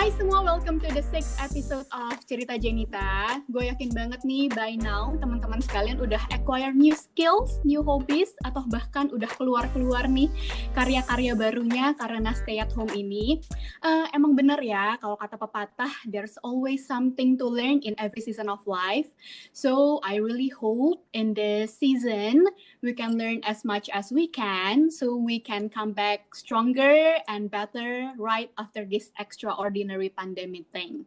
I semua, welcome to the sixth episode of Cerita Jenita. Gue yakin banget nih by now teman-teman sekalian udah acquire new skills, new hobbies, atau bahkan udah keluar-keluar nih karya-karya barunya karena stay at home ini. Uh, emang bener ya, kalau kata pepatah, there's always something to learn in every season of life. So I really hope in this season we can learn as much as we can so we can come back stronger and better right after this extraordinary extraordinary pandemic thing.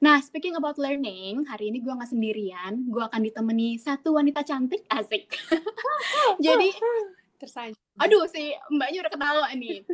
Nah, speaking about learning, hari ini gue nggak sendirian, gue akan ditemani satu wanita cantik, asik. jadi, tersanjung. Aduh, si mbaknya udah ketawa nih.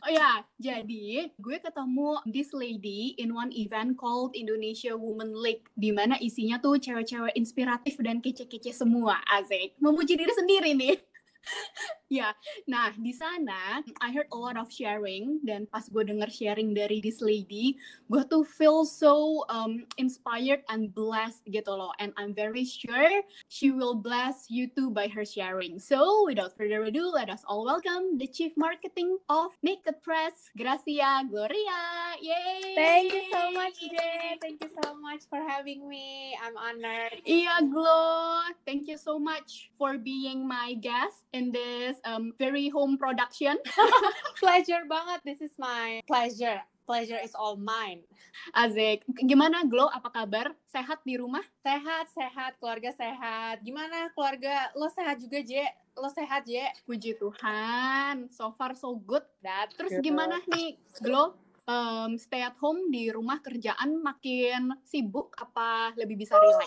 Oh ya, jadi gue ketemu this lady in one event called Indonesia Women League, di mana isinya tuh cewek-cewek inspiratif dan kece-kece semua, asik. Memuji diri sendiri nih ya, nah di sana I heard a lot of sharing dan pas gue denger sharing dari this lady, gue tuh feel so um, inspired and blessed gitu loh. And I'm very sure she will bless you too by her sharing. So without further ado, let us all welcome the Chief Marketing of Naked Press, Gracia Gloria. Yay! Thank you so much, Jay. Thank you so much for having me. I'm honored. Iya, Glo. Thank you so much for being my guest in this um, very home production. pleasure banget. This is my pleasure. Pleasure is all mine. Azik, gimana Glo? Apa kabar? Sehat di rumah? Sehat, sehat. Keluarga sehat. Gimana keluarga? Lo sehat juga, Je? Lo sehat, Je? Puji Tuhan. So far so good. That. Terus gimana nih, Glo? Um, stay at home di rumah kerjaan makin sibuk apa lebih bisa relax?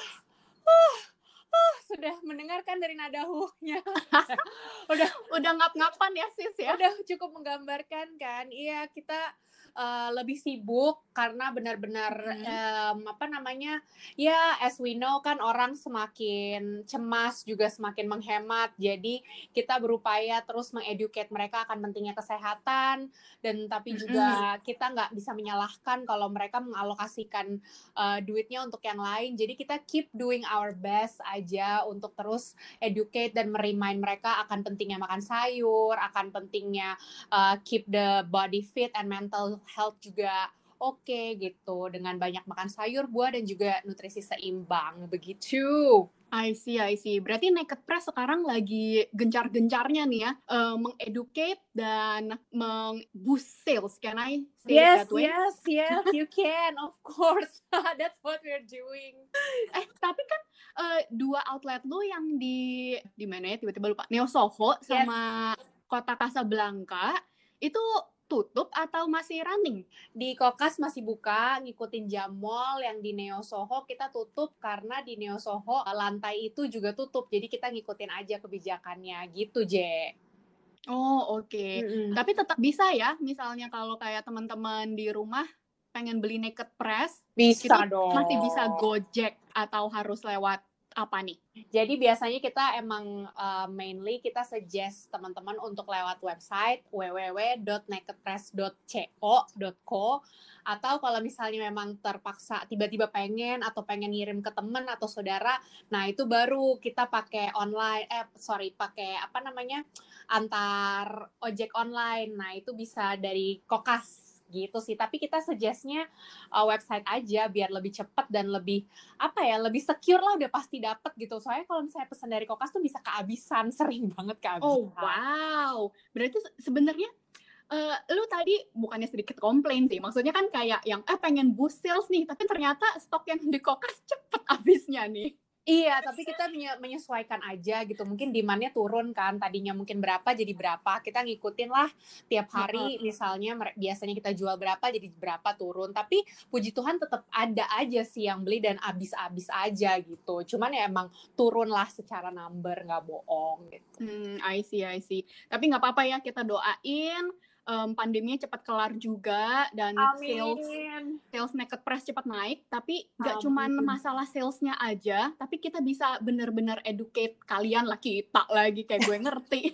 Uh, uh, sudah mendengarkan dari nada huh-nya. udah udah ngap-ngapan ya sis ya. Udah cukup menggambarkan kan. Iya, kita uh, lebih sibuk karena benar-benar hmm. um, apa namanya ya as we know kan orang semakin cemas juga semakin menghemat jadi kita berupaya terus mengeducate mereka akan pentingnya kesehatan dan tapi juga hmm. kita nggak bisa menyalahkan kalau mereka mengalokasikan uh, duitnya untuk yang lain jadi kita keep doing our best aja untuk terus educate dan merimain mereka akan pentingnya makan sayur akan pentingnya uh, keep the body fit and mental health juga oke okay, gitu dengan banyak makan sayur, buah dan juga nutrisi seimbang begitu. I see, I see. Berarti Naked Press sekarang lagi gencar-gencarnya nih ya, uh, mengeducate dan meng-boost sales. Can I say yes, that way? Yes, yes, you can. Of course. That's what we're doing. Eh, tapi kan uh, dua outlet lu yang di di mana ya? Tiba-tiba lupa. Neo Soho sama yes. Kota Casablanca itu tutup atau masih running? Di Kokas masih buka, ngikutin jam mall yang di Neo Soho kita tutup karena di Neo Soho lantai itu juga tutup. Jadi kita ngikutin aja kebijakannya gitu, J. Oh, oke. Okay. Mm -hmm. Tapi tetap bisa ya, misalnya kalau kayak teman-teman di rumah pengen beli naked press, bisa dong. Masih bisa Gojek atau harus lewat apa nih? Jadi biasanya kita emang uh, mainly kita suggest teman-teman untuk lewat website www.nakedpress.co.co atau kalau misalnya memang terpaksa tiba-tiba pengen atau pengen ngirim ke teman atau saudara, nah itu baru kita pakai online eh sorry pakai apa namanya antar ojek online. Nah itu bisa dari Kokas gitu sih. Tapi kita suggestnya uh, website aja biar lebih cepat dan lebih apa ya lebih secure lah udah pasti dapet gitu. Soalnya kalau misalnya pesan dari Kokas tuh bisa kehabisan, sering banget kehabisan. Oh wow, berarti sebenarnya Uh, lu tadi bukannya sedikit komplain sih, maksudnya kan kayak yang eh pengen boost sales nih, tapi ternyata stok yang di kokas cepet habisnya nih. Iya, tapi kita menyesuaikan aja gitu. Mungkin demandnya turun kan, tadinya mungkin berapa jadi berapa. Kita ngikutin lah tiap hari, misalnya biasanya kita jual berapa jadi berapa turun. Tapi puji Tuhan tetap ada aja sih yang beli dan abis-abis aja gitu. Cuman ya emang turun lah secara number, nggak bohong gitu. Hmm, I see, I see. Tapi nggak apa-apa ya, kita doain um, pandeminya cepat kelar juga dan Amin. sales sales naked press cepat naik tapi nggak cuma masalah salesnya aja tapi kita bisa bener-bener educate kalian lah kita lagi kayak gue ngerti.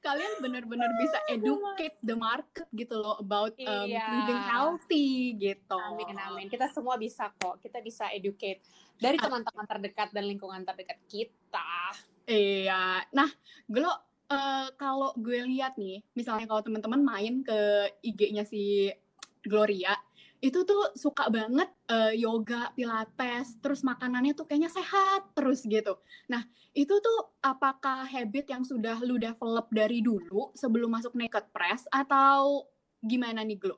Kalian bener-bener bisa educate the market gitu loh about um, iya. living healthy gitu. Amin amin. Kita semua bisa kok kita bisa educate dari teman-teman terdekat dan lingkungan terdekat kita. Iya. Nah Glo uh, kalau gue lihat nih, misalnya kalau teman-teman main ke IG-nya si Gloria itu tuh suka banget uh, yoga, pilates, terus makanannya tuh kayaknya sehat terus gitu. Nah, itu tuh apakah habit yang sudah lu develop dari dulu sebelum masuk naked press atau gimana nih Glo?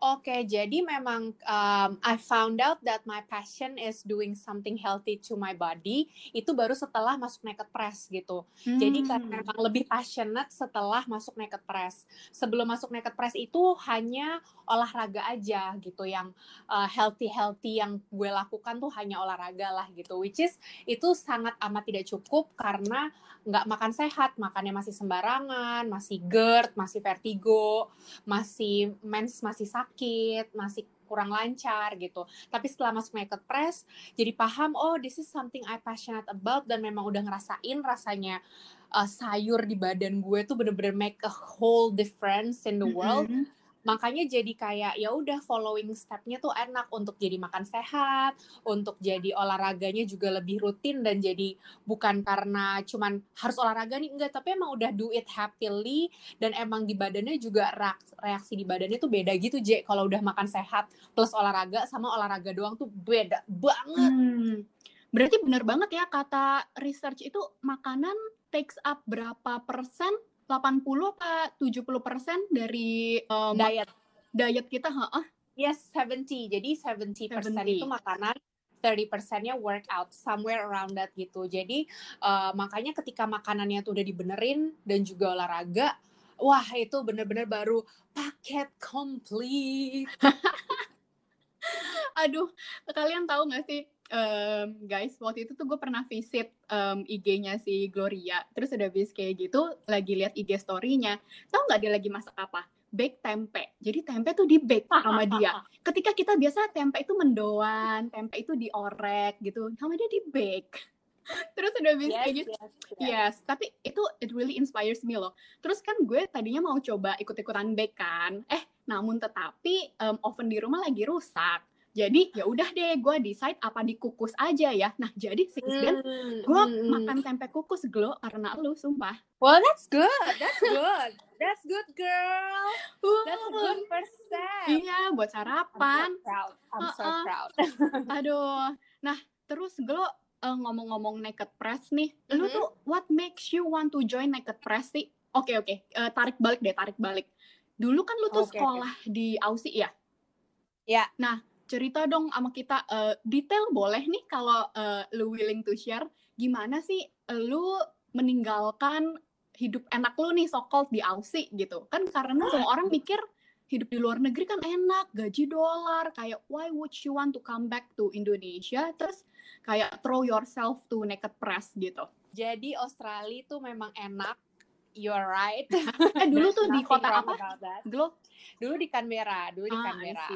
Oke, jadi memang um, I found out that my passion is doing something healthy to my body itu baru setelah masuk naked press gitu. Hmm. Jadi karena memang lebih passionate setelah masuk naked press. Sebelum masuk naked press itu hanya olahraga aja gitu yang uh, healthy healthy yang gue lakukan tuh hanya olahraga lah gitu. Which is itu sangat amat tidak cukup karena nggak makan sehat, makannya masih sembarangan, masih GERD, masih vertigo, masih mens masih sakit, masih kurang lancar gitu. Tapi setelah masuk naked press, jadi paham, oh this is something I passionate about dan memang udah ngerasain rasanya uh, sayur di badan gue tuh bener-bener make a whole difference in the world. Mm -hmm makanya jadi kayak ya udah following stepnya tuh enak untuk jadi makan sehat untuk jadi olahraganya juga lebih rutin dan jadi bukan karena cuman harus olahraga nih enggak tapi emang udah do it happily dan emang di badannya juga reaksi di badannya tuh beda gitu J kalau udah makan sehat plus olahraga sama olahraga doang tuh beda banget hmm. berarti bener banget ya kata research itu makanan takes up berapa persen 80 apa 70 persen dari um, diet diet kita, heeh? Yes, 70. Jadi 70 persen itu makanan, 30 persennya workout, somewhere around that gitu. Jadi uh, makanya ketika makanannya tuh udah dibenerin dan juga olahraga, wah itu bener-bener baru paket komplit. Aduh, kalian tahu gak sih um, guys, waktu itu tuh gue pernah visit um, IG-nya si Gloria. Terus udah bis kayak gitu, lagi lihat IG story-nya. Tahu nggak dia lagi masak apa? Bake tempe. Jadi tempe tuh di bake sama dia. Ketika kita biasa tempe itu mendoan, tempe itu diorek gitu, sama dia di bake. Terus udah bis yes, kayak gitu. Yes, yes. yes, tapi itu it really inspires me loh. Terus kan gue tadinya mau coba ikut-ikutan bake kan. Eh, namun tetapi um, oven di rumah lagi rusak jadi ya udah deh gue decide apa dikukus aja ya. Nah jadi sih hmm, gue hmm, hmm. makan tempe kukus glow karena lu sumpah. Well that's good. That's good. That's good girl. That's a good first step iya buat sarapan. I'm so proud. I'm so uh -uh. proud. Aduh. Nah terus glow uh, ngomong-ngomong naked press nih mm -hmm. lu tuh what makes you want to join naked press sih? Oke okay, oke. Okay. uh, eh, tarik balik deh tarik balik. Dulu kan lu tuh okay, sekolah okay. di Aussie ya? Ya. Nah, cerita dong sama kita uh, detail boleh nih kalau uh, lu willing to share. Gimana sih lu meninggalkan hidup enak lu nih so called di Aussie gitu? Kan karena semua orang mikir hidup di luar negeri kan enak gaji dolar kayak why would you want to come back to Indonesia? Terus kayak throw yourself to naked press gitu. Jadi Australia tuh memang enak. You're right. Eh dulu tuh di kota apa? dulu dulu di Canberra dulu di ah, Canberra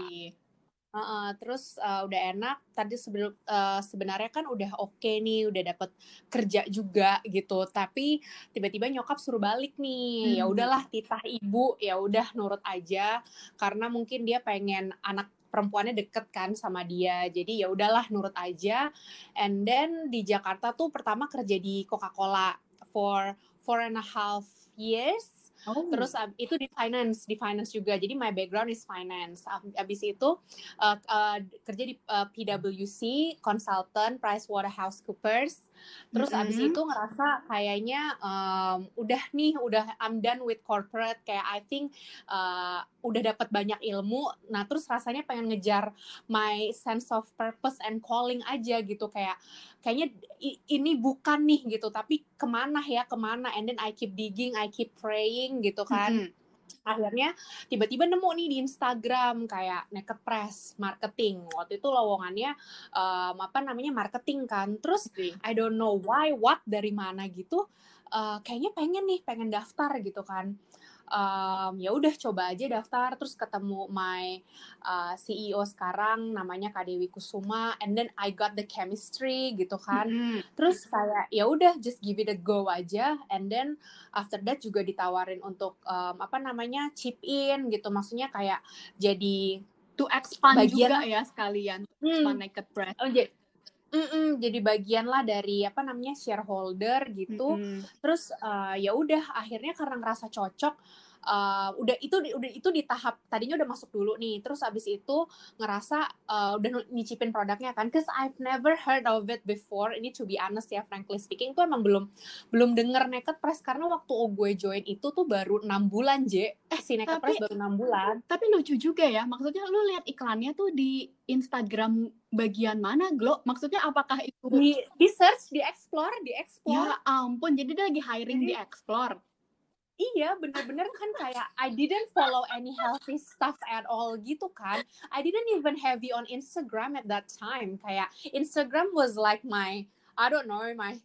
Uh, uh, terus uh, udah enak. Tadi sebelum uh, sebenarnya kan udah oke okay nih, udah dapet kerja juga gitu. Tapi tiba-tiba nyokap suruh balik nih. Ya hmm. Ya udahlah, titah ibu, ya udah nurut aja. Karena mungkin dia pengen anak perempuannya deket kan sama dia. Jadi ya udahlah nurut aja. And then di Jakarta tuh pertama kerja di Coca-Cola for four and a half years Oh. Terus itu di finance, di finance juga. Jadi my background is finance. Abis itu uh, uh, kerja di uh, PwC, consultant, PricewaterhouseCoopers. Terus mm -hmm. abis itu ngerasa kayaknya um, udah nih, udah I'm done with corporate. Kayak I think uh, udah dapat banyak ilmu. Nah terus rasanya pengen ngejar my sense of purpose and calling aja gitu. Kayak kayaknya ini bukan nih gitu. Tapi ke mana ya, ke mana? And then I keep digging, I keep praying gitu kan. Mm -hmm akhirnya tiba-tiba nemu nih di Instagram kayak naked press marketing. Waktu itu lowongannya um, apa namanya marketing kan. Terus I don't know why what dari mana gitu uh, kayaknya pengen nih pengen daftar gitu kan um, ya udah coba aja daftar terus ketemu my uh, CEO sekarang namanya Kak Dewi Kusuma and then I got the chemistry gitu kan mm-hmm. terus kayak ya udah just give it a go aja and then after that juga ditawarin untuk um, apa namanya chip in gitu maksudnya kayak jadi to expand bagian, juga ya sekalian hmm. naked breath oh, jadi Mm-mm, jadi bagian lah dari apa namanya shareholder gitu. Mm-mm. Terus uh, ya udah akhirnya karena ngerasa cocok uh, udah itu udah itu di tahap tadinya udah masuk dulu nih. Terus abis itu ngerasa uh, udah nyicipin produknya kan. Cause I've never heard of it before. Ini to be honest ya frankly speaking tuh emang belum belum denger Naked Press karena waktu gue join itu tuh baru enam bulan J. Eh si Naked Tapi- Press baru enam bulan. Tapi lucu juga ya, maksudnya lu lihat iklannya tuh di Instagram bagian mana, Glo? Maksudnya apakah itu Di di search, di explore, di explore. Ya ampun, jadi dia lagi hiring di Explore. Iya, bener-bener kan kayak I didn't follow any healthy stuff at all gitu kan. I didn't even heavy on Instagram at that time. Kayak Instagram was like my, I don't know, my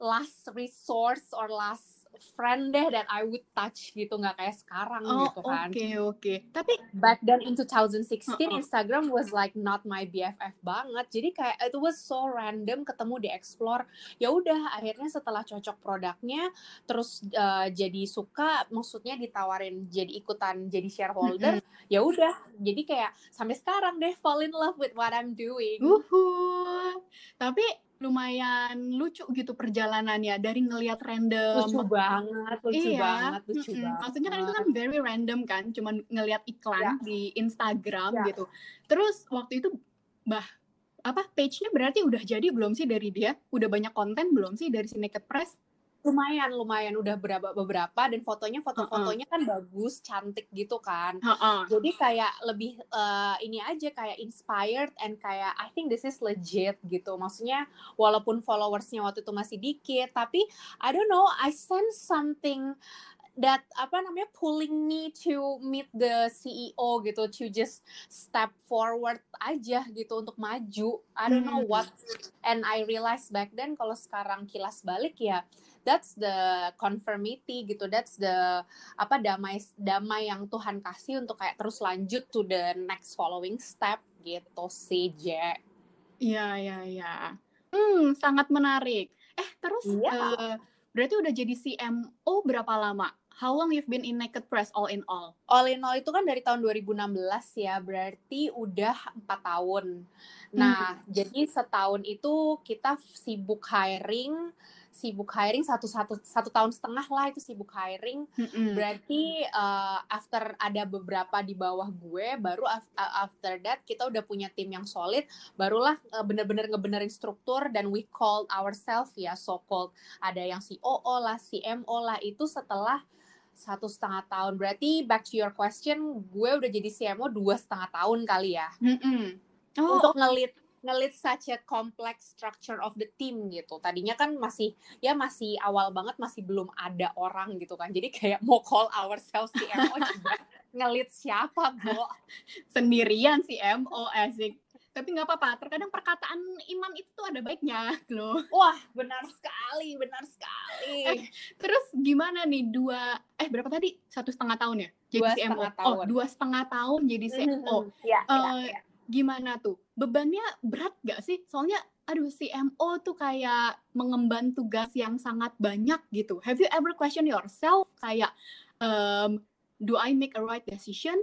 last resource or last friend deh that I would touch gitu nggak kayak sekarang Oh, gitu oke kan. oke. Tapi Back then in 2016 Uh-uh. Instagram was like not my BFF banget. Jadi kayak it was so random ketemu di explore. Ya udah akhirnya setelah cocok produknya terus uh, jadi suka maksudnya ditawarin jadi ikutan jadi shareholder. Ya udah. Jadi kayak sampai sekarang deh fall in love with what I'm doing. uhuh. Tapi lumayan lucu gitu perjalanannya dari ngelihat random lucu banget, lucu iya, banget, lucu mm-mm. banget. Maksudnya kan itu kan very random kan, cuman ngelihat iklan Ya. di Instagram Ya. gitu. Terus waktu itu bah apa page-nya berarti udah jadi belum sih dari dia? Udah banyak konten belum sih dari si Naked Press? Lumayan lumayan udah berapa beberapa dan fotonya foto-fotonya kan bagus, cantik gitu kan. Heeh. jadi kayak lebih eh, ini aja kayak inspired and kayak I think this is legit gitu maksudnya walaupun followersnya waktu itu masih dikit tapi I don't know I sense something that apa namanya pulling me to meet the CEO gitu to just step forward aja gitu untuk maju I don't know Hmm. what and I realize back then kalau sekarang kilas balik ya that's the conformity gitu that's the apa damai damai yang Tuhan kasih untuk kayak terus lanjut to the next following step gitu sih Je. Iya, iya, iya. Hmm, sangat menarik. Eh, terus Iya. eh, berarti udah jadi CMO berapa lama? How long you've been in Naked Press all in all? All in all itu kan dari tahun 2016 ya, berarti udah empat tahun. Nah, jadi setahun itu kita sibuk hiring, sibuk hiring satu satu satu tahun setengah lah itu sibuk hiring. Mm-mm. Berarti uh, after ada beberapa di bawah gue, baru af- after that kita udah punya tim yang solid, barulah uh, bener-bener ngebenerin struktur dan we called ourselves ya so called ada yang COO lah, CMO lah itu setelah satu setengah tahun. Berarti back to your question, gue udah jadi CMO dua setengah tahun kali ya Mm-mm. Oh, untuk ngelit ngelit such a complex structure of the team gitu. Tadinya kan masih ya masih awal banget masih belum ada orang gitu kan. Jadi kayak mau call ourselves CMO juga ngelit siapa, Bo? sendirian CMO asik. Tapi nggak apa-apa, terkadang perkataan imam itu tuh ada baiknya loh. Wah, benar sekali, benar sekali. Terus gimana nih dua, eh berapa tadi? Satu setengah tahun ya? Jadi Dua CMO. Oh, tahun. dua setengah tahun jadi CMO. Mhm. Ya, ya, Eh, ya. gimana tuh? Bebannya berat gak sih? Soalnya, aduh CMO tuh kayak mengemban tugas yang sangat banyak gitu. Have you ever question yourself kayak, um, do I make a right decision?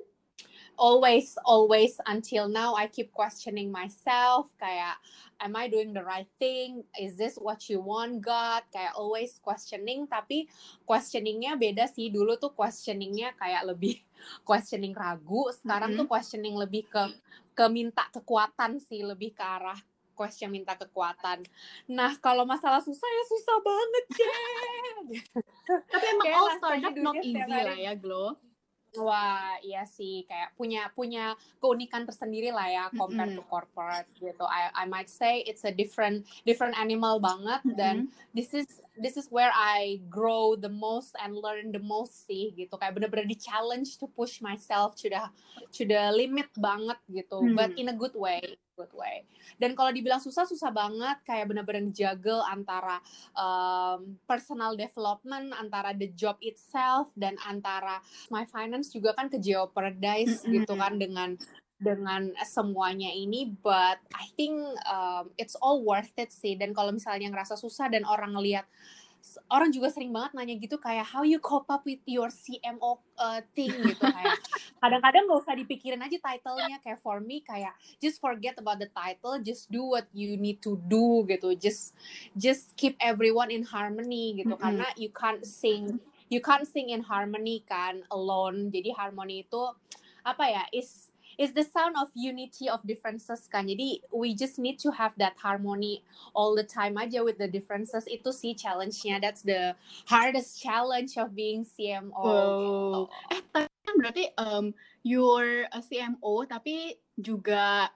Always always until now I keep questioning myself kayak am I doing the right thing? Is this what you want God? Kayak always questioning tapi questioningnya beda sih. Dulu tuh questioningnya kayak lebih questioning ragu. Sekarang Mhm. tuh questioning lebih ke ke minta kekuatan sih. Lebih ke arah question minta kekuatan. Nah kalau masalah susah ya susah banget deh Tapi emang Kayak all startup not easy lah ya, Glo. Wah, iya sih kayak punya punya keunikan tersendiri lah ya compared to Mm-mm. corporate gitu. I I might say it's a different different animal banget dan Mm-mm. this is this is where I grow the most and learn the most sih gitu. Kayak bener-bener di challenge to push myself to the to the limit banget gitu, Hmm. but in a good way, good way. Dan kalau dibilang susah susah banget kayak bener-bener juggle antara um, personal development, antara the job itself dan antara my finance juga kan ke jeopardize Mm-mm. gitu kan dengan dengan semuanya ini but I think um, it's all worth it sih. Dan kalau misalnya ngerasa susah dan orang ngelihat orang juga sering banget nanya gitu kayak how you cope up with your CMO uh, thing? Gitu kayak. Kadang-kadang nggak usah dipikirin aja titlenya. Kayak for me kayak just forget about the title just do what you need to do gitu. Just just keep everyone in harmony gitu. Mm -hmm. karena you can't sing you can't sing in harmony kan alone. Jadi harmony itu apa ya is is the sound of unity of differences kan. Jadi we just need to have that harmony all the time aja with the differences. Itu sih challenge-nya. That's the hardest challenge of being CMO. Oh. Gitu. Eh, tapi kan berarti um, you're a CMO tapi juga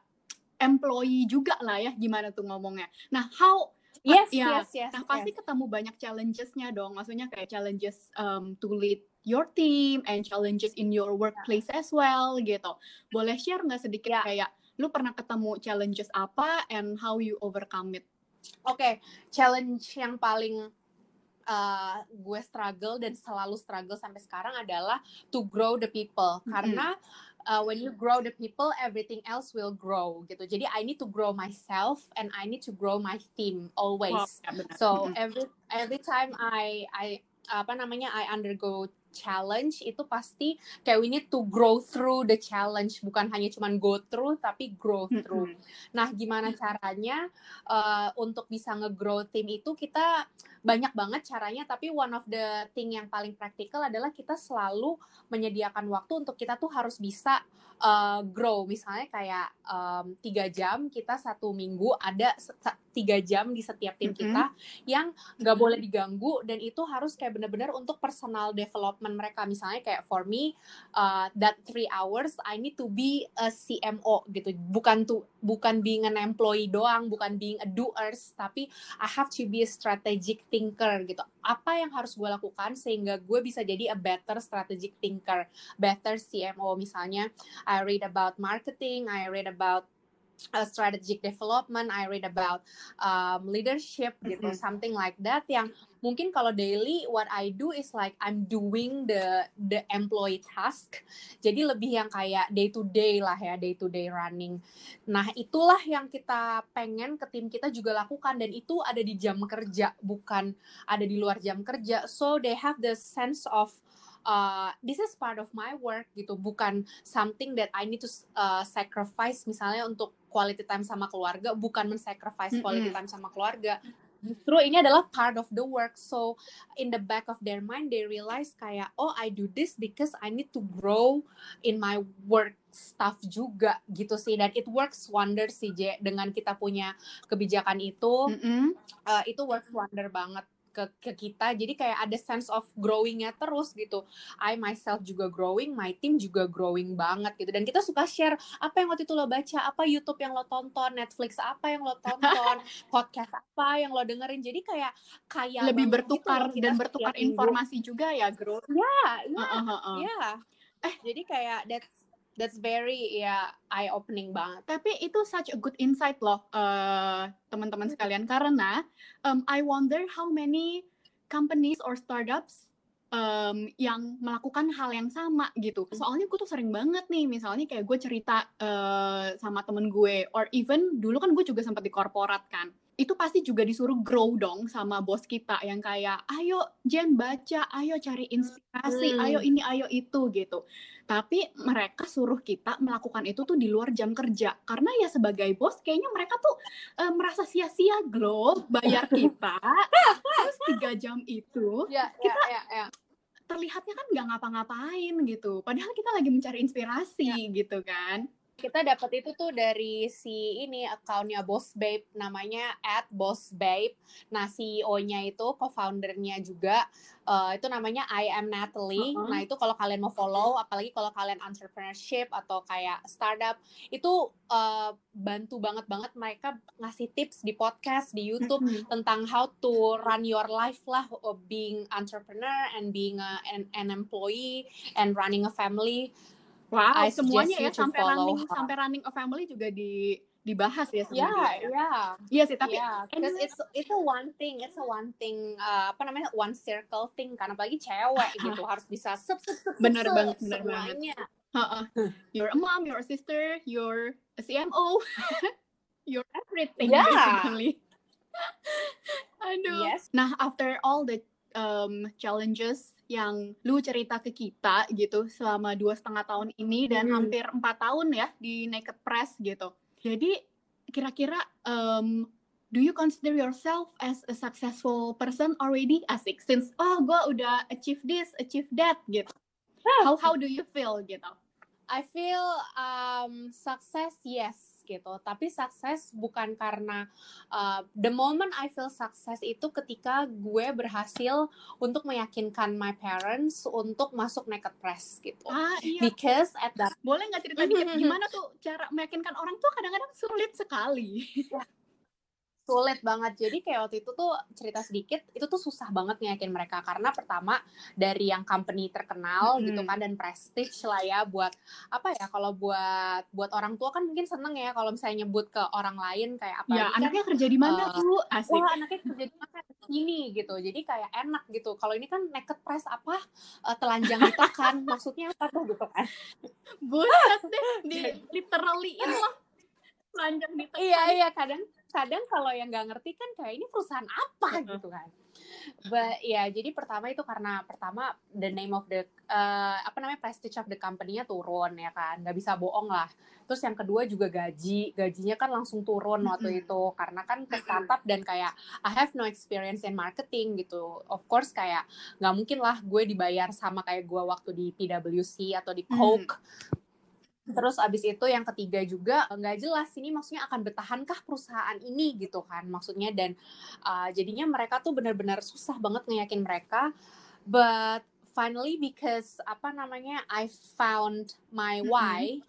employee juga lah ya gimana tuh ngomongnya. Nah, how Yes, ya, yes, yes. Nah, pasti yes. ketemu banyak challenges-nya dong. Maksudnya kayak challenges um, to lead your team and challenges in your workplace as well gitu. Boleh share nggak sedikit yeah. kayak lu pernah ketemu challenges apa and how you overcome it? Oke, okay. challenge yang paling uh, gue struggle dan selalu struggle sampai sekarang adalah to grow the people mm -hmm. karena uh, when you grow the people everything else will grow gitu jadi I need to grow myself and I need to grow my team always wow, so every every time I I apa namanya I undergo challenge itu pasti kayak we need to grow through the challenge bukan hanya cuman go through tapi grow through. Mm -hmm. Nah, gimana caranya uh, untuk bisa nge-grow tim itu kita banyak banget caranya tapi one of the thing yang paling praktikal adalah kita selalu menyediakan waktu untuk kita tuh harus bisa uh, grow misalnya kayak tiga um, jam kita satu minggu ada tiga jam di setiap tim mm -hmm. kita yang nggak boleh diganggu dan itu harus kayak benar-benar untuk personal development mereka. Misalnya kayak for me uh, that three hours I need to be a CMO gitu. Bukan tuh bukan being an employee doang bukan being a doers tapi I have to be a strategic thinker gitu. Apa yang harus gue lakukan sehingga gue bisa jadi a better strategic thinker better CMO misalnya I read about marketing I read about uh, strategic development, I read about um, leadership gitu, mm-hmm. something like that. Yang mungkin kalau daily, what I do is like I'm doing the the employee task. Jadi lebih yang kayak day to day lah ya, day to day running. Nah itulah yang kita pengen ke tim kita juga lakukan dan itu ada di jam kerja, bukan ada di luar jam kerja. So they have the sense of uh, this is part of my work gitu bukan something that I need to uh, sacrifice misalnya untuk quality time sama keluarga bukan men-sacrifice quality time sama keluarga. Justru ini adalah part of the work. So in the back of their mind they realize kayak oh I do this because I need to grow in my work stuff juga gitu sih. Dan it works wonder sih J dengan kita punya kebijakan itu. Mm -hmm. uh, itu works wonder banget ke ke kita. Jadi kayak ada sense of growingnya terus gitu. I myself juga growing my team juga growing banget gitu. Dan kita suka share apa yang waktu itu lo baca apa YouTube yang lo tonton Netflix apa yang lo tonton podcast apa yang lo dengerin. Jadi kayak kayak lebih bertukar gitu dan bertukar informasi juga ya grow ya ya ya. Eh. Jadi kayak that's that's very ya yeah, eye opening banget. Tapi itu such a good insight loh uh, teman-teman sekalian karena um, I wonder how many companies or startups um, yang melakukan hal yang sama gitu. Soalnya gue tuh sering banget nih, misalnya kayak gue cerita uh, sama temen gue, or even dulu kan gue juga sempat di korporat kan itu pasti juga disuruh grow dong sama bos kita yang kayak ayo Jen baca, ayo cari inspirasi, hmm. ayo ini, ayo itu gitu. Tapi mereka suruh kita melakukan itu tuh di luar jam kerja karena ya sebagai bos kayaknya mereka tuh uh, merasa sia-sia glow bayar kita terus tiga jam itu ya, ya kita ya, ya, ya. terlihatnya kan nggak ngapa-ngapain gitu. Padahal kita lagi mencari inspirasi ya. gitu kan kita dapat itu tuh dari si ini akunnya Boss Babe namanya at Boss Babe. Nah CEO-nya itu co-foundernya juga uh, itu namanya I am Natalie. Uh -huh. Nah itu kalau kalian mau follow, apalagi kalau kalian entrepreneurship atau kayak startup itu uh, bantu banget banget mereka ngasih tips di podcast di YouTube uh -huh. tentang how to run your life lah, of being entrepreneur and being a, an, an employee and running a family Wow, I semuanya ya sampai running her. sampai running a family juga di dibahas ya sebenarnya. Yeah, ya. yeah. Iya sih, tapi yeah, because it's it's a one thing, it's a one thing uh, apa namanya one circle thing kan apalagi cewek gitu harus bisa sep sep sep bener banget bener semuanya. banget. Uh-uh. You're a mom, you're a sister, you're a CMO, you're everything yeah. basically. Aduh. Yes. Nah, after all the um, challenges yang lu cerita ke kita gitu selama dua setengah tahun ini dan Mhm. hampir empat tahun ya di Naked Press gitu. Jadi kira-kira um, do you consider yourself as a successful person already asik since oh gue udah achieve this achieve that gitu. How how do you feel gitu? I feel um, success yes gitu, tapi sukses bukan karena uh, the moment I feel success itu ketika gue berhasil untuk meyakinkan my parents untuk masuk naked press gitu. Ah iya. Because at that Boleh nggak cerita dikit gimana tuh cara meyakinkan orang tuh kadang-kadang sulit sekali. Sulit banget. Jadi kayak waktu itu tuh cerita sedikit itu tuh susah banget ngeyakin mereka. Karena pertama dari yang company terkenal Mm-mm. gitu kan dan prestige lah ya buat apa ya kalau buat buat orang tua kan mungkin seneng ya kalau misalnya nyebut ke orang lain kayak apa Ya anaknya kerja di mana uh, tuh asik. wah anaknya kerja di mana? Sini gitu. Jadi kayak enak gitu. Kalau ini kan naked press apa? Eh, telanjang ditekan maksudnya apa tuh gitu kan? Buset deh, di literallyin loh. Lanjut di iya iya kadang kadang kalau yang nggak ngerti kan kayak ini perusahaan apa? Gitu kan. But ya jadi pertama itu karena pertama the name of the uh, apa namanya prestige of the company-nya turun ya kan. Nggak bisa bohong lah. Terus yang kedua juga gaji. Gajinya kan langsung turun waktu itu. Karena kan ke startup dan kayak I have no experience in marketing gitu. Of course kayak nggak mungkin lah gue dibayar sama kayak gue waktu di PwC atau di Hmm. Terus abis itu yang ketiga juga nggak jelas ini maksudnya akan bertahankah perusahaan ini gitu kan maksudnya dan uh, jadinya mereka tuh benar-benar susah banget ngeyakin mereka but finally because apa namanya I found my why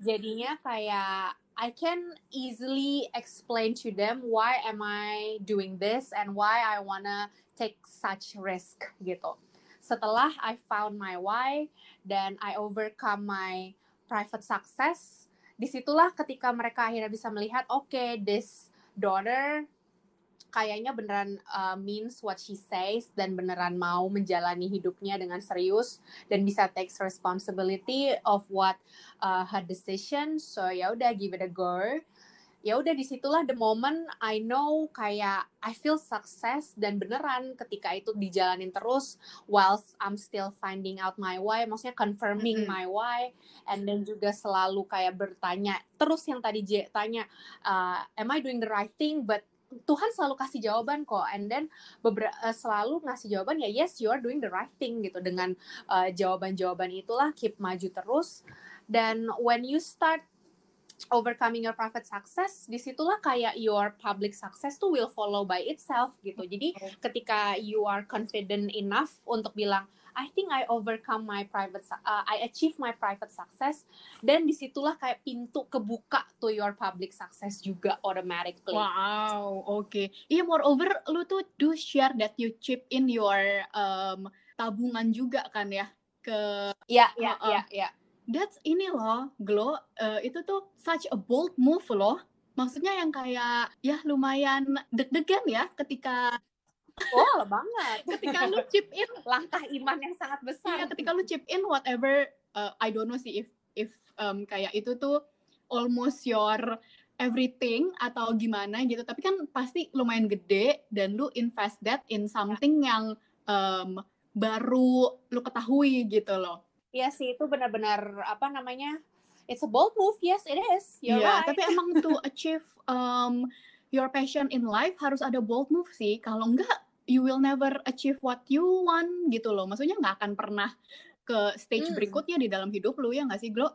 jadinya kayak I can easily explain to them why am I doing this and why I wanna take such risk gitu. Setelah I found my why dan I overcome my private success, di situlah ketika mereka akhirnya bisa melihat, oke, okay, this daughter kayaknya beneran uh, means what she says dan beneran mau menjalani hidupnya dengan serius dan bisa takes responsibility of what uh, her decision. So ya udah give it a go. Ya udah di situlah the moment I know kayak I feel success dan beneran ketika itu dijalanin terus whilst I'm still finding out my why, maksudnya confirming Mm-mm. my why, and then juga selalu kayak bertanya terus yang tadi J tanya, uh, am I doing the right thing? But Tuhan selalu kasih jawaban kok, and then beberapa selalu ngasih jawaban ya yes you are doing the right thing gitu dengan uh, jawaban-jawaban itulah keep maju terus dan when you start overcoming your private success di situlah kayak your public success tuh will follow by itself gitu. Jadi ketika you are confident enough untuk bilang I think I overcome my private uh, I achieve my private success dan di situlah kayak pintu kebuka to your public success juga automatically. Wow, oke. Iya, moreover, lu tuh do share that you chip in your um, tabungan juga kan ya? Ke ya ya ya that's ini loh, Glo. eh, itu tuh such a bold move loh. Maksudnya yang kayak ya lumayan deg-degan ya ketika oh banget ketika lu chip in langkah iman yang sangat besar Iya, ketika lu chip in whatever uh, I don't know sih if if um, kayak itu tuh almost your everything atau gimana gitu tapi kan pasti lumayan gede dan lu invest that in something yang um, baru lu ketahui gitu loh. Iya sih itu benar-benar apa namanya it's a bold move yes it is you're Iya, right tapi emang to achieve um, your passion in life harus ada bold move sih. Kalau enggak, you will never achieve what you want gitu loh. Maksudnya nggak akan pernah ke stage Hmm. berikutnya di dalam hidup lu ya nggak sih, Glo?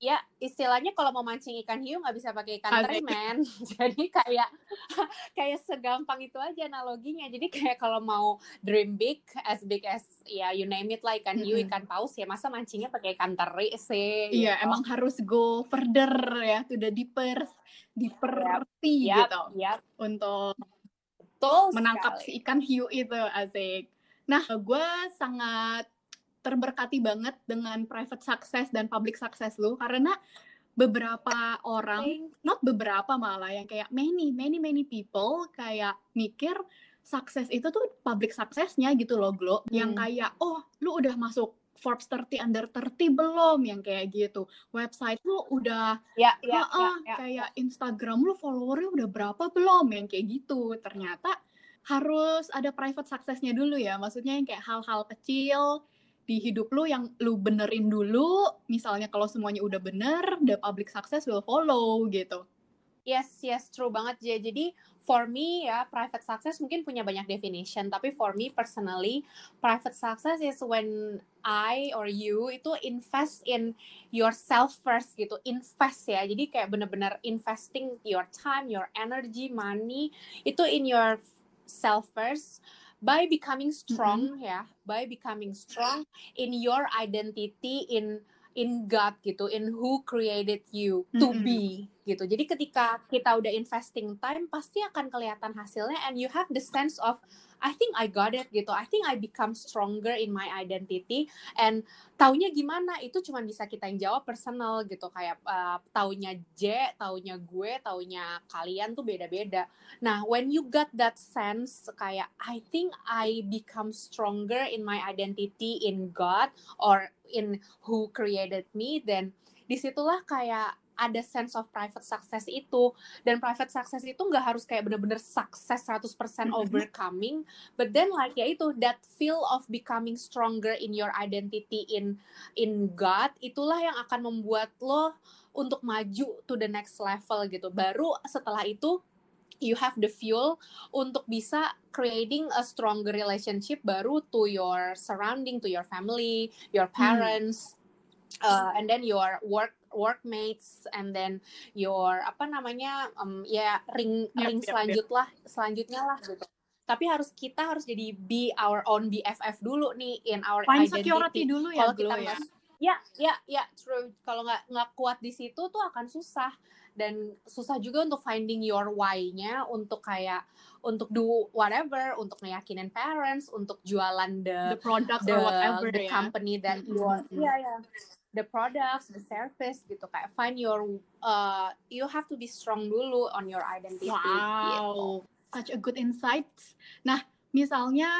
Ya istilahnya kalau mau mancing ikan hiu nggak bisa pakai ikan teri men jadi kayak kayak segampang itu aja analoginya jadi kayak kalau mau dream big as big as ya you name it lah ikan hiu Mm-mm. ikan paus ya masa mancingnya pakai ikan teri sih Iya, gitu. emang harus go further ya, to the deeper, deeper sea Yap, gitu yap, untuk betul menangkap sekali. si ikan hiu itu asik. Nah, gue sangat terberkati banget dengan private success dan public success lu karena beberapa orang, not beberapa malah yang kayak many, many, many people kayak mikir sukses itu tuh public successnya gitu loh, Glo. Yang Hmm. kayak, oh, lu udah masuk Forbes 30 under 30 belum yang kayak gitu. Website lu udah ya, ya, ya, ya, kayak Instagram lu followernya udah berapa belum yang kayak gitu. Ternyata harus ada private successnya dulu ya. Maksudnya yang kayak hal-hal kecil di hidup lu yang lu benerin dulu. Misalnya kalau semuanya udah bener, the public success will follow gitu. Yes, yes, true banget. Jadi for me ya private success mungkin punya banyak definition, tapi for me personally private success is when I or you itu invest in yourself first gitu, invest ya. Jadi kayak bener-bener investing your time, your energy, money itu in your self first by becoming strong mm -hmm. ya, by becoming strong in your identity in in God gitu, in who created you to mm -hmm. be gitu. Jadi ketika kita udah investing time pasti akan kelihatan hasilnya and you have the sense of I think I got it gitu. I think I become stronger in my identity and taunya gimana itu cuma bisa kita yang jawab personal gitu kayak uh, taunya J, taunya gue, taunya kalian tuh beda-beda. Nah, when you got that sense kayak I think I become stronger in my identity in God or in who created me then di situlah kayak ada sense of private success itu dan private success itu nggak harus kayak bener-bener sukses 100% mm-hmm. overcoming but then like ya itu that feel of becoming stronger in your identity in in God itulah yang akan membuat lo untuk maju to the next level gitu baru setelah itu you have the fuel untuk bisa creating a stronger relationship baru to your surrounding, to your family, your hmm. parents, hmm. uh, and then your work workmates and then your apa namanya um, ya ring yep, ring yep, selanjut yep. lah selanjutnya lah gitu. Tapi harus kita harus jadi be our own BFF dulu nih in our Find identity. security dulu ya kalau kita ya. Mas, ya ya ya true. Kalau nggak nggak kuat di situ tuh akan susah. Dan susah juga untuk finding your why-nya untuk kayak untuk do whatever untuk meyakinin parents untuk jualan the the product the, or whatever the ya. company that you want yeah yeah the products, the service gitu kayak find your uh, you have to be strong dulu on your identity. Wow, gitu. such a good insight. Nah, misalnya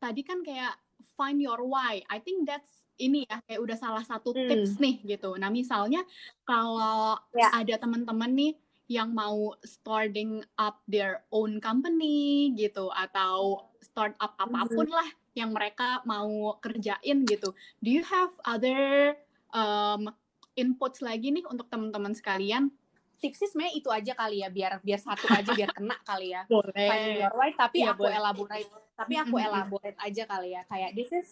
tadi kan kayak find your why. I think that's ini ya kayak udah salah satu hmm. tips nih gitu. Nah, misalnya kalau yeah. ada teman-teman nih yang mau starting up their own company gitu atau startup apa pun mm -hmm. lah yang mereka mau kerjain gitu. Do you have other um, inputs lagi nih untuk teman-teman sekalian. Tipsnya sebenarnya itu aja kali ya biar biar satu aja biar kena kali ya. Boleh. Find your right tapi ya, aku boleh. elaborate. Tapi aku elaborate aja kali ya. Kayak this is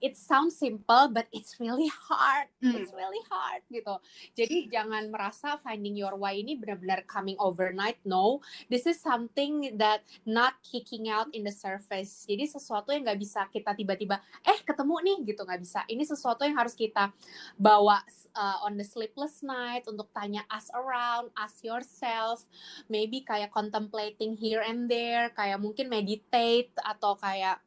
it sounds simple but it's really hard. Hmm. it's really hard gitu. Jadi jangan merasa finding your why ini benar-benar coming overnight no. This is something that not kicking out in the surface. Jadi sesuatu yang nggak bisa kita tiba-tiba eh ketemu nih gitu nggak bisa. Ini sesuatu yang harus kita bawa uh, on the sleepless night untuk tanya us around ask yourself. Maybe kayak contemplating here and there kayak mungkin meditate atau kayak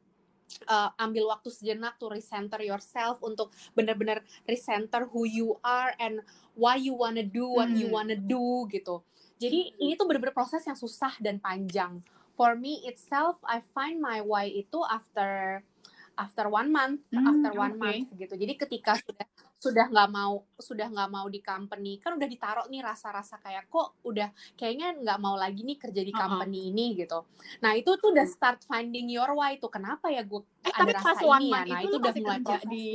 uh, ambil waktu sejenak to recenter yourself untuk benar-benar recenter who you are and why you wanna do what hmm. you wanna do gitu. Jadi ini tuh benar-benar proses yang susah dan panjang. For me itself, I find my why itu after after one month, hmm, after one okay. month gitu. Jadi ketika sudah sudah nggak mau sudah nggak mau di company. Kan udah ditaruh nih rasa-rasa kayak kok udah kayaknya nggak mau lagi nih kerja di company uh -huh. ini gitu. Nah itu tuh udah start finding your why itu kenapa ya gue eh, ada rasa ini ya? nah itu, itu udah mulai kerja di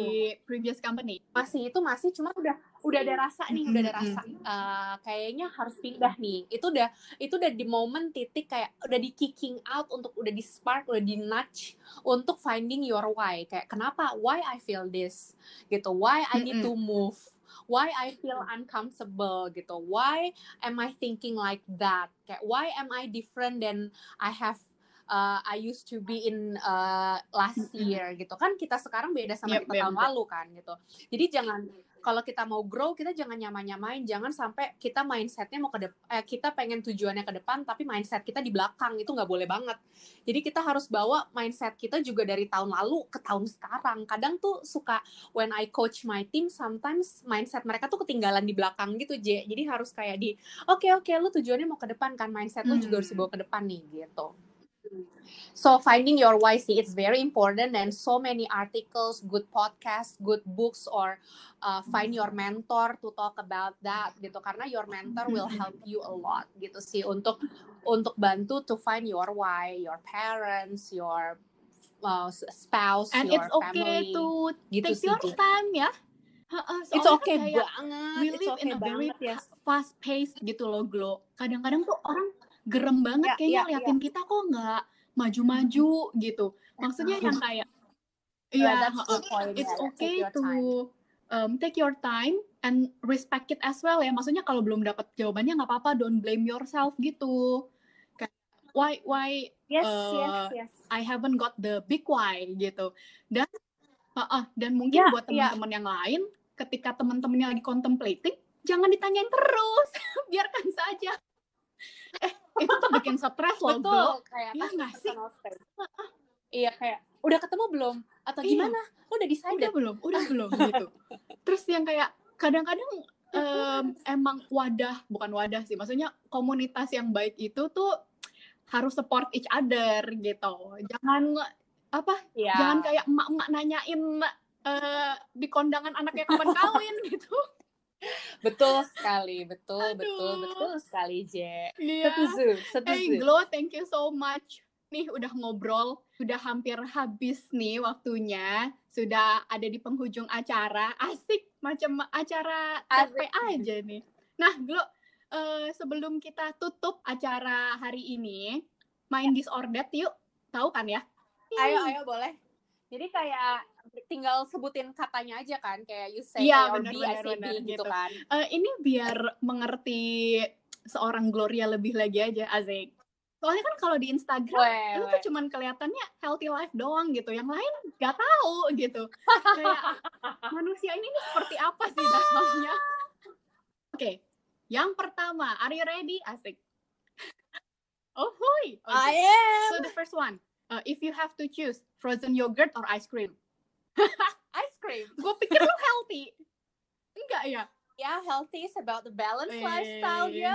previous company? Masih itu masih cuma udah udah ada rasa nih udah ada rasa. uh, kayaknya harus pindah nih. Itu udah itu udah di momen titik kayak udah di kicking out untuk udah di spark udah di nudge untuk finding your why. Kayak kenapa? Why I feel this? Gitu. Why I need to move? Why I feel uncomfortable? Gitu. Why am I thinking like that? Kayak why am I different than I have uh, I used to be in uh, last year? Gitu. Kan kita sekarang beda sama yep, kita tahun lalu kan gitu. Jadi jangan kalau kita mau grow kita jangan nyamain-nyamain jangan sampai kita mindsetnya mau ke depan eh, kita pengen tujuannya ke depan tapi mindset kita di belakang. Itu nggak boleh banget. Jadi kita harus bawa mindset kita juga dari tahun lalu ke tahun sekarang. Kadang tuh suka when I coach my team sometimes mindset mereka tuh ketinggalan di belakang gitu J. Jadi harus kayak di oke okay, oke okay, lu tujuannya mau ke depan kan? Mindset lu juga harus dibawa ke depan nih gitu So finding your why sih it's very important and so many articles, good podcasts, good books or uh, find your mentor to talk about that gitu karena your mentor will help you a lot gitu sih untuk untuk bantu to find your why, your parents, your uh, spouse, And your it's okay family. to gitu take sih, your time ya. Heeh, It's soalnya okay kayak banget. we it's live okay in a very banget, fast paced gitu loh, Glo. Kadang-kadang tuh orang gerem banget Ya, kayaknya ya, liatin kita kok nggak maju-maju gitu. Maksudnya yang kayak Yeah, Iya, heeh. good point. it's Yeah, okay to um, take your time and respect it as well ya. Maksudnya kalau belum dapat jawabannya nggak apa-apa, don't blame yourself gitu. Kayak why why Yes, uh, yes, yes. I haven't got the big why gitu. Dan heeh, dan mungkin Ya, buat ya. teman-teman yang lain ketika teman-temannya lagi contemplating, jangan ditanyain terus, biarkan saja. Eh, itu tuh bikin stres loh. Betul, kayak Iya kasih nggak sih? Iya, kayak udah ketemu belum? Atau Iya. gimana? Udah Udah decided? belum, udah belum gitu. Terus yang kayak kadang-kadang em, emang wadah, bukan wadah sih, maksudnya komunitas yang baik itu tuh harus support each other gitu. Jangan apa Iya. jangan kayak emak-emak nanyain eh, di kondangan anaknya kapan kawin gitu. Betul sekali, betul, betul, Aduh. betul sekali, J. Iya. Setuju, Hey setuju. Glo, thank you so much. Nih udah ngobrol, sudah hampir habis nih waktunya. Sudah ada di penghujung acara. Asik, macam acara TP Asik. aja nih. Nah, Glo, eh, sebelum kita tutup acara hari ini, main disordered yuk. Tahu kan ya? Ayo, ayo boleh. Jadi kayak tinggal sebutin katanya aja kan, kayak you say A or benar, B, I benar, say B benar, gitu gitu. kan. Eh, ini biar mengerti seorang Gloria lebih lagi aja, Azik. Soalnya kan kalau di Instagram Weh, tuh cuman kelihatannya healthy life doang gitu. Yang lain nggak tahu gitu. Kayak manusia ini nih seperti apa sih dalamnya? Oke yang pertama are you ready? Asik. Oh hoy I okay. am. so the first one. Uh, if you have to choose frozen yogurt or ice cream ice cream. gue pikir lu healthy enggak ya Yeah, healthy is about the balanced Wih. lifestyle, yo.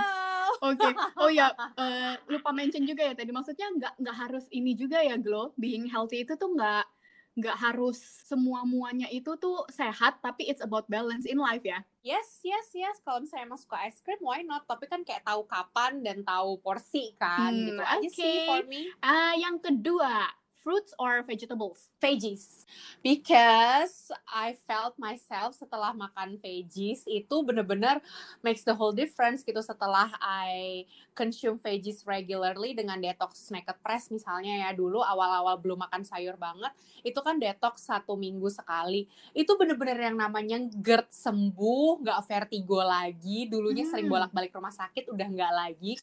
Oke, oh ya, eh, lupa mention juga ya tadi. Maksudnya nggak nggak harus ini juga ya, Glo. Being healthy itu tuh nggak nggak harus semua muanya itu tuh sehat, tapi it's about balance in life ya. Yes, yes, yes. Kalau misalnya emang suka ice cream, why not? Tapi kan kayak tahu kapan dan tahu porsi kan, Hmm, gitu aja sih for me. Ah, yang kedua, fruits or vegetables? Veggies, because I felt myself setelah makan veggies itu bener-bener makes the whole difference gitu. Setelah I consume veggies regularly dengan detox naked press misalnya ya. Dulu awal-awal belum makan sayur banget itu kan detox satu minggu sekali. Itu bener-bener yang namanya GERD sembuh nggak vertigo lagi. Dulunya sering Hmm. bolak-balik rumah sakit udah nggak lagi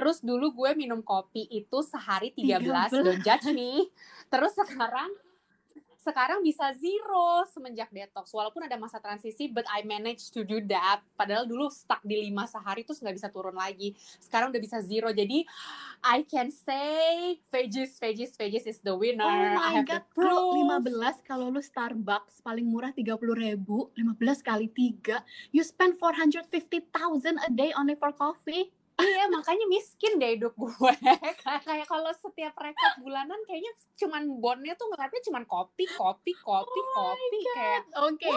Terus dulu gue minum kopi itu sehari 13, 13. don't judge me. Terus sekarang sekarang bisa zero semenjak detox. Walaupun ada masa transisi, but I managed to do that. Padahal dulu stuck di 5 sehari terus nggak bisa turun lagi. Sekarang udah bisa zero. Jadi I can say veggies, veggies, veggies is the winner. Oh I my have the god, bro, proof. 15 kalau lu Starbucks paling murah 30 ribu, 15 kali 3, you spend 450,000 a day only for coffee. Iya, makanya miskin deh hidup gue. kayak kalau setiap rekap bulanan kayaknya cuman bonnya tuh ngeliatnya cuman kopi, kopi, kopi, Oh kopi kayak Oke.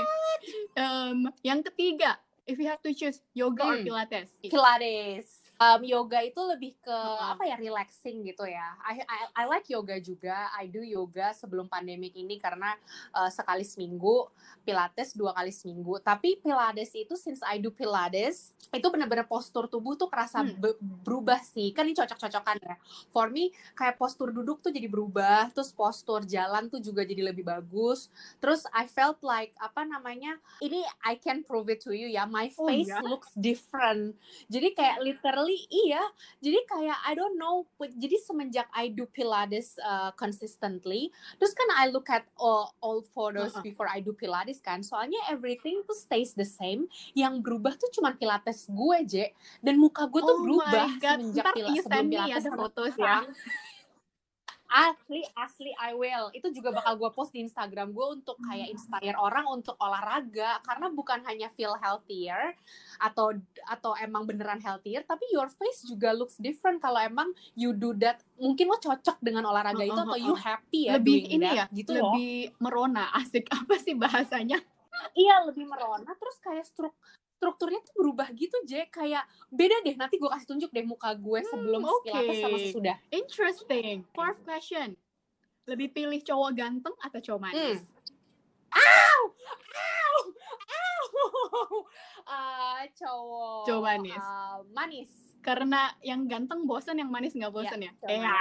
Um, yang ketiga, if you have to choose yoga or Hmm. pilates. Pilates. Um, yoga itu lebih ke Heeh. apa ya relaxing gitu ya. I, I I like yoga juga. I do yoga sebelum pandemik ini karena uh, sekali seminggu, pilates dua kali seminggu. Tapi pilates itu since I do pilates itu bener-bener postur tubuh tuh kerasa Hmm. be- berubah sih. Kan ini cocok-cocokan ya. For me kayak postur duduk tuh jadi berubah, terus postur jalan tuh juga jadi lebih bagus. Terus I felt like apa namanya? Ini I can prove it to you ya. My Oh, face ya? looks different. Jadi kayak literally iya. Jadi kayak I don't know. Jadi semenjak I do Pilates uh, consistently, terus kan I look at all old photos Uh-uh. before I do Pilates kan. Soalnya everything tuh stays the same. Yang berubah tuh cuma Pilates gue, Je. Dan muka gue tuh Oh berubah semenjak Ntar Pila- you sebelum Pilates ya. sekarang. Asli, asli I will. Itu juga bakal gue post di Instagram gue untuk kayak inspire orang untuk olahraga karena bukan hanya feel healthier atau atau emang beneran healthier, tapi your face juga looks different kalau emang you do that. Mungkin lo cocok dengan olahraga itu atau you happy ya lebih doing ini that, ya, gitu lebih loh. merona. Asik apa sih bahasanya? Iya, lebih merona terus kayak struk strukturnya tuh berubah gitu, J. Kayak beda deh. Nanti gue kasih tunjuk deh muka gue sebelum Hmm, pilates sama oke. sesudah. Interesting. Fourth question. Lebih pilih cowok ganteng atau cowok manis? Ow! Ow! Ow! Eh, cowok Cowok manis. eh, manis. Karena yang ganteng bosan, yang manis nggak bosan ya? cowok Iya.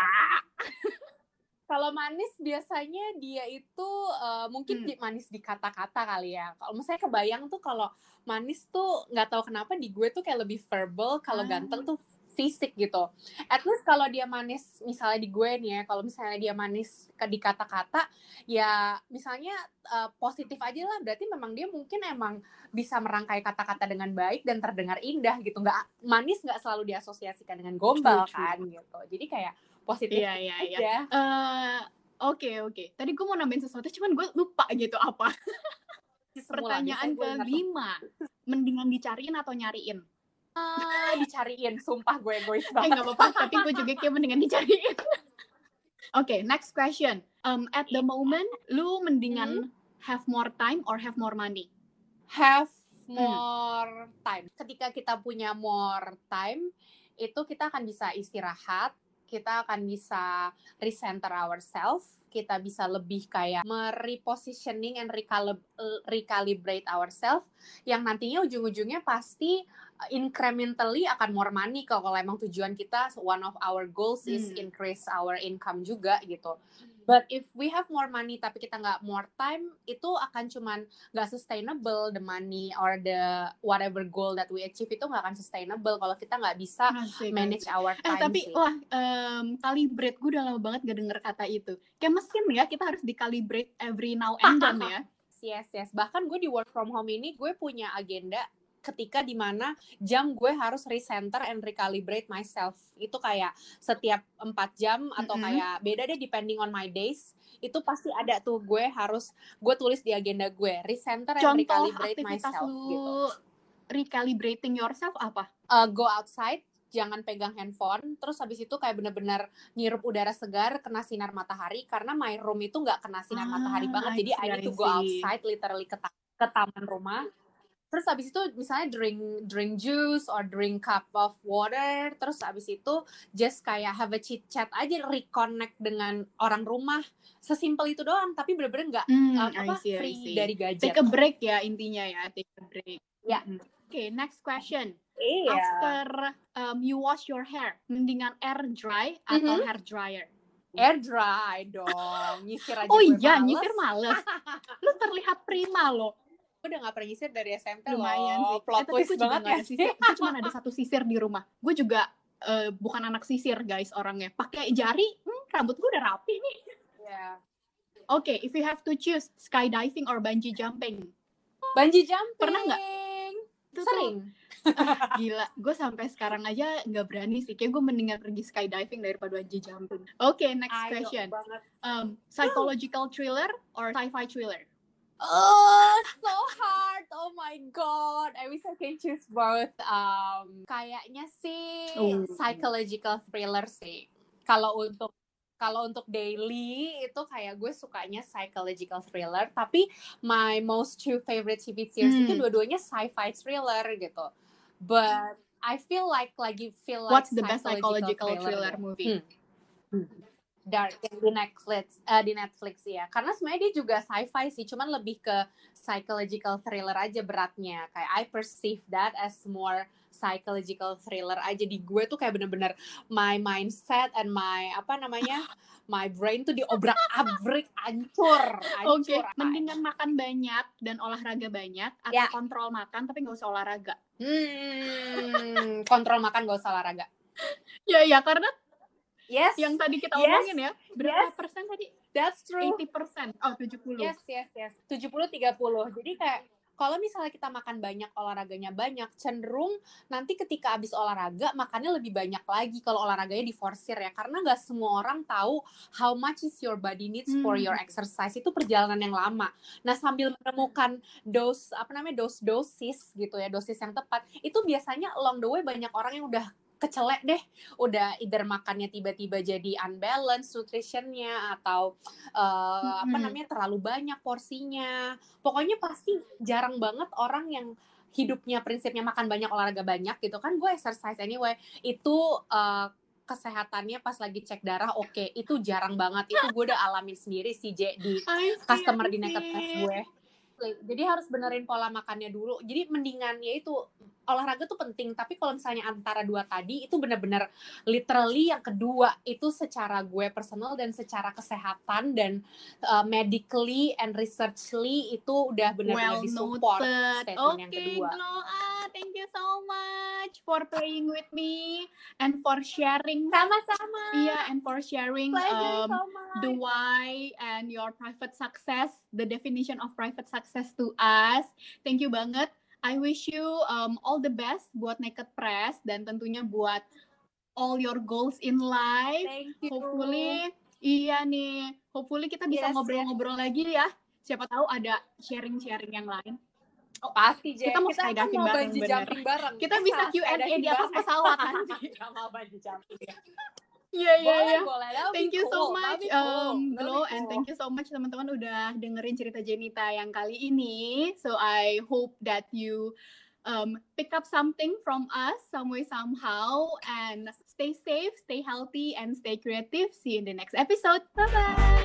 Kalau manis biasanya dia itu eh, mungkin Hmm. di- manis di kata-kata kali ya. Kalau misalnya kebayang tuh kalau manis tuh nggak tahu kenapa di gue tuh kayak lebih verbal, kalau Ah. ganteng tuh fisik gitu. At least kalau dia manis, misalnya di gue nih ya, kalau misalnya dia manis ke di kata-kata, ya misalnya eh, positif aja lah. Berarti memang dia mungkin emang bisa merangkai kata-kata dengan baik dan terdengar indah gitu. Nggak manis nggak selalu diasosiasikan dengan gombal kan gitu. Jadi kayak positif Iya, iya, iya. aja. Eh, Oke, oke. Tadi gue mau nambahin sesuatu, cuman gue lupa gitu apa. Semula, Pertanyaan kelima. Mendingan dicariin atau nyariin? Ah, dicariin, sumpah gue egois Eh, banget. nggak apa-apa, tapi gue juga kayak mendingan dicariin. Oke, next question. Um, at the moment, lu mendingan Hmm? have more time or have more money? Have Hmm. more time. Ketika kita punya more time, itu kita akan bisa istirahat, kita akan bisa recenter ourselves, kita bisa lebih kayak merepositioning and recalib- recalibrate ourselves, yang nantinya ujung-ujungnya pasti uh, incrementally akan more money kalau emang tujuan kita one of our goals is Hmm. increase our income juga gitu. But if we have more money tapi kita nggak more time, itu akan cuman nggak sustainable the money or the whatever goal that we achieve itu nggak akan sustainable kalau kita nggak bisa Asik, manage asik. our Eh time tapi sih. wah um, calibrate gue udah lama banget gak denger kata itu. Kayak mesin ya kita harus dicalibrate every now and then ya. Yes, yes. Bahkan gue di work from home ini gue punya agenda ketika di mana jam gue harus recenter and recalibrate myself. Itu kayak setiap empat jam atau Mm-mm. kayak beda deh depending on my days. Itu pasti ada tuh gue harus gue tulis di agenda gue recenter and Contoh recalibrate myself lu gitu. recalibrating yourself apa? Uh, go outside jangan pegang handphone terus habis itu kayak bener-bener ngirup udara segar kena sinar matahari karena my room itu nggak kena sinar Ah, matahari banget jadi I see, need to go outside literally ke, ta- ke taman rumah terus habis itu misalnya drink drink juice or drink cup of water terus habis itu just kayak have a chit chat aja reconnect dengan orang rumah sesimpel itu doang tapi bener-bener nggak Hmm, uh, I apa see, I free see. dari gadget Take a break ya intinya ya, take a break. Ya. Mm. Oke, next question. iya After um, you wash your hair, mendingan air dry atau Mhm. hair dryer? air dry dong nyisir aja Oh iya, males. nyisir males. Lu terlihat prima loh. Gue udah gak pernah nyisir dari SMP Lumayan loh. sih. Plot Eh, twist gue juga banget ya sisir. Gue cuma ada satu sisir di rumah. Gue juga eh, bukan anak sisir guys orangnya. Pakai jari, hmm, rambut gue udah rapi nih. Iya. Oke, if you have to choose skydiving or bungee jumping, Bungee jumping. Pernah nggak? Tuh Sering. Gila, gue sampai sekarang aja nggak berani sih. Kayak gue mendingan pergi skydiving daripada bungee jumping. Oke, next Ayo question. banget. Um, psychological thriller or sci-fi thriller? Oh, so hard. Oh my god. I wish I can choose both. Um, kayaknya sih Oh. psychological thriller sih. Kalau untuk kalau untuk daily itu kayak gue sukanya psychological thriller, tapi my most two favorite TV series itu Hmm. dua-duanya sci-fi thriller gitu. But I feel like lagi feel like What's the best psychological thriller gitu. movie? Hmm. Dark yang di Netflix, eh, di Netflix ya. Karena sebenarnya dia juga sci-fi sih, cuman lebih ke psychological thriller aja beratnya. Kayak I perceive that as more psychological thriller aja di gue tuh kayak bener-bener my mindset and my apa namanya my brain tuh diobrak-abrik hancur, Oke, hancur. mendingan makan banyak dan olahraga banyak atau Ya. kontrol makan tapi nggak usah olahraga. Hmm, kontrol makan gak usah olahraga. Ya ya karena Yes, yang tadi kita Yes. omongin ya, berapa Yes. persen tadi? that's true. 80 persen. Oh, 70. Yes, yes, yes. 70 30. Jadi kayak kalau misalnya kita makan banyak olahraganya banyak cenderung nanti ketika habis olahraga makannya lebih banyak lagi kalau olahraganya diforsir ya karena nggak semua orang tahu how much is your body needs for Hmm. your exercise itu perjalanan yang lama nah sambil menemukan dos apa namanya dos dosis gitu ya dosis yang tepat itu biasanya along the way banyak orang yang udah kecelek deh. Udah either makannya tiba-tiba jadi unbalance nutritionnya atau eh, apa Mm-mm. namanya terlalu banyak porsinya. Pokoknya pasti jarang banget orang yang hidupnya prinsipnya makan banyak olahraga banyak gitu kan gue exercise anyway. Itu eh, kesehatannya pas lagi cek darah oke itu jarang banget. Itu gue udah alamin sendiri sih J di see, customer di Naked see. gue. Jadi harus benerin pola makannya dulu. Jadi mendingan ya itu olahraga tuh penting tapi kalau misalnya antara dua tadi itu bener-bener literally yang kedua itu secara gue personal dan secara kesehatan dan uh, medically and researchly itu udah bener-bener well disupport noted. statement yang Okay, kedua. Glow, ah, thank you so much for playing with me and for sharing. sama-sama Yeah, and for sharing Pleasure um, so much. the why and your private success, the definition of private success to us. Thank you banget. I wish you um, all the best buat Naked Press dan tentunya buat all your goals in life. thank you Hopefully, iya nih. Hopefully kita bisa Yes, ngobrol-ngobrol lagi ya. Siapa tahu ada sharing-sharing yang lain. oh, pasti Jen. Kita mau kan skydiving mau bareng, bareng Kita bisa Q&A di atas pesawat nanti. Nggak mau bungee jumping. Iya, iya, iya. Thank you so cool. Much, um, Glow, and thank you so much teman-teman udah dengerin cerita Jenita yang kali ini. So I hope that you um, pick up something from us some way somehow, and stay safe, stay healthy, and stay creative. See you in the next episode. Bye bye.